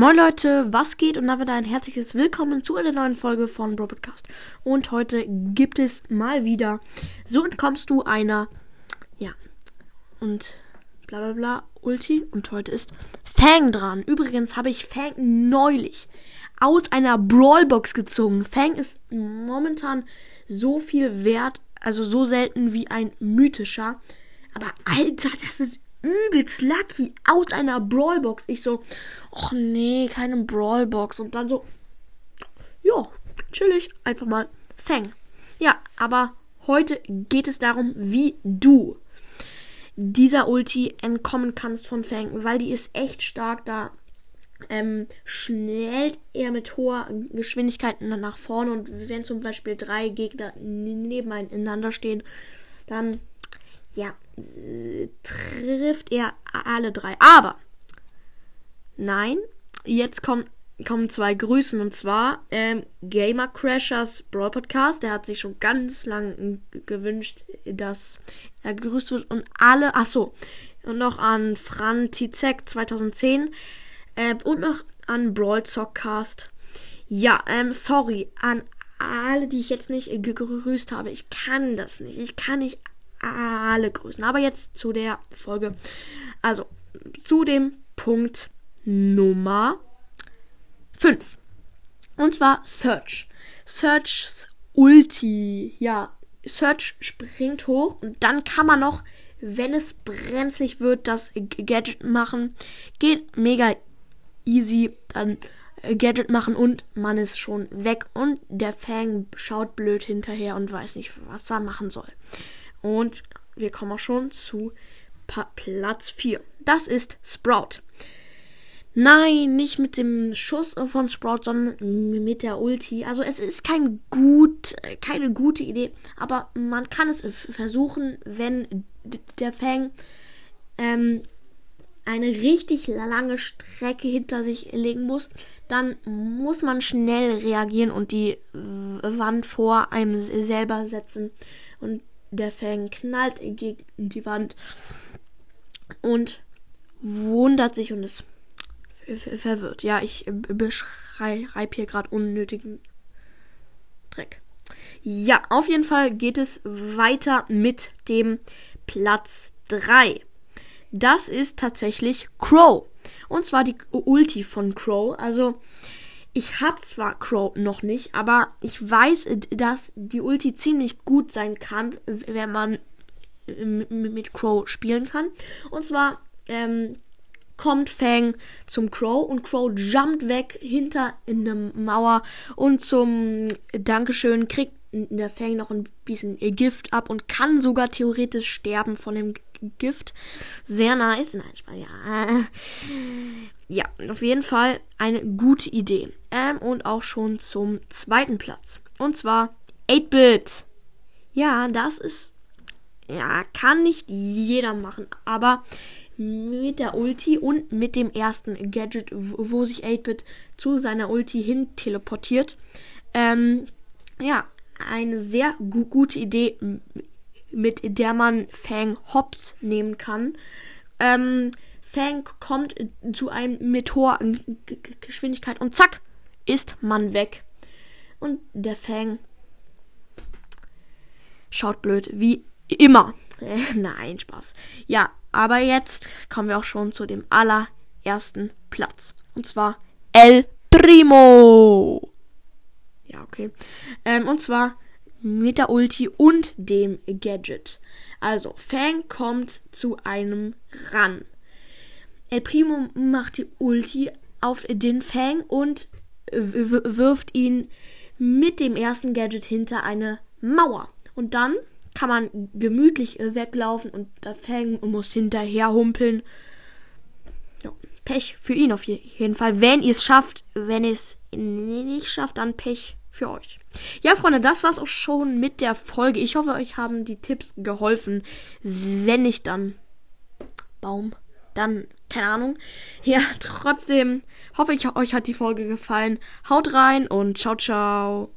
Moin Leute, was geht? Und damit ein herzliches Willkommen zu einer neuen Folge von Bro Podcast. Und heute gibt es mal wieder So entkommst du einer, ja, und bla bla bla, Ulti. Und heute ist Fang dran. Übrigens habe ich Fang neulich aus einer Brawlbox gezogen. Fang ist momentan so viel wert, also so selten wie ein mythischer. Aber Alter, das ist übelst lucky aus einer Brawlbox. Ich so, ach nee, keine Brawlbox. Und dann so, ja, chillig, einfach mal Fang. Ja, aber heute geht es darum, wie du dieser Ulti entkommen kannst von Fang, weil die ist echt stark da. Ähm, schnellt er mit hoher Geschwindigkeit nach vorne und wenn zum Beispiel drei Gegner nebeneinander stehen, dann ja, trifft er alle drei. Aber, nein, jetzt kommen, kommen zwei Grüßen und zwar ähm, Gamer Crashers Brawl Podcast. Der hat sich schon ganz lang gewünscht, dass er gegrüßt wird. Und alle, ach so, und noch an Fran Tizek 2010 äh, und noch an Brawl Zockcast. Ja, ähm, sorry an alle, die ich jetzt nicht gegrüßt habe. Ich kann das nicht. Ich kann nicht alle Größen. Aber jetzt zu der Folge. Also, zu dem Punkt Nummer 5. Und zwar Search. Searchs Ulti. Ja, Search springt hoch und dann kann man noch, wenn es brenzlig wird, das Gadget machen. Geht mega easy. Dann Gadget machen und man ist schon weg und der Fang schaut blöd hinterher und weiß nicht, was er machen soll. Und wir kommen auch schon zu pa Platz 4. Das ist Sprout. Nein, nicht mit dem Schuss von Sprout, sondern mit der Ulti. Also es ist kein gut, keine gute Idee, aber man kann es versuchen, wenn der Fang ähm, eine richtig lange Strecke hinter sich legen muss, dann muss man schnell reagieren und die Wand vor einem selber setzen. Und der Fang knallt gegen die Wand und wundert sich und ist verwirrt. Ja, ich beschreibe hier gerade unnötigen Dreck. Ja, auf jeden Fall geht es weiter mit dem Platz 3. Das ist tatsächlich Crow. Und zwar die Ulti von Crow. Also, ich habe zwar Crow noch nicht, aber ich weiß, dass die Ulti ziemlich gut sein kann, wenn man mit Crow spielen kann. Und zwar ähm, kommt Fang zum Crow und Crow jumpt weg hinter in der Mauer und zum Dankeschön kriegt der Fang noch ein bisschen Gift ab und kann sogar theoretisch sterben von dem Gift. Sehr nice. Nein, ja. Ja, auf jeden Fall eine gute Idee. Ähm, und auch schon zum zweiten Platz. Und zwar 8-Bit. Ja, das ist. Ja, kann nicht jeder machen. Aber mit der Ulti und mit dem ersten Gadget, wo sich 8-Bit zu seiner Ulti hin teleportiert. Ähm, ja, eine sehr gu gute Idee, mit der man Fang Hops nehmen kann. Ähm, Fang kommt zu einem mit hoher Geschwindigkeit und zack, ist man weg. Und der Fang schaut blöd, wie immer. Nein, Spaß. Ja, aber jetzt kommen wir auch schon zu dem allerersten Platz. Und zwar El Primo. Ja, okay. Ähm, und zwar mit der Ulti und dem Gadget. Also, Fang kommt zu einem ran. El Primo macht die Ulti auf den Fang und wirft ihn mit dem ersten Gadget hinter eine Mauer. Und dann kann man gemütlich weglaufen und der Fang muss hinterher humpeln. Ja, Pech für ihn auf jeden Fall. Wenn ihr es schafft, wenn ihr es nicht schafft, dann Pech für euch. Ja, Freunde, das war's auch schon mit der Folge. Ich hoffe, euch haben die Tipps geholfen. Wenn nicht, dann Baum dann, keine Ahnung. Ja, trotzdem hoffe ich, euch hat die Folge gefallen. Haut rein und ciao, ciao.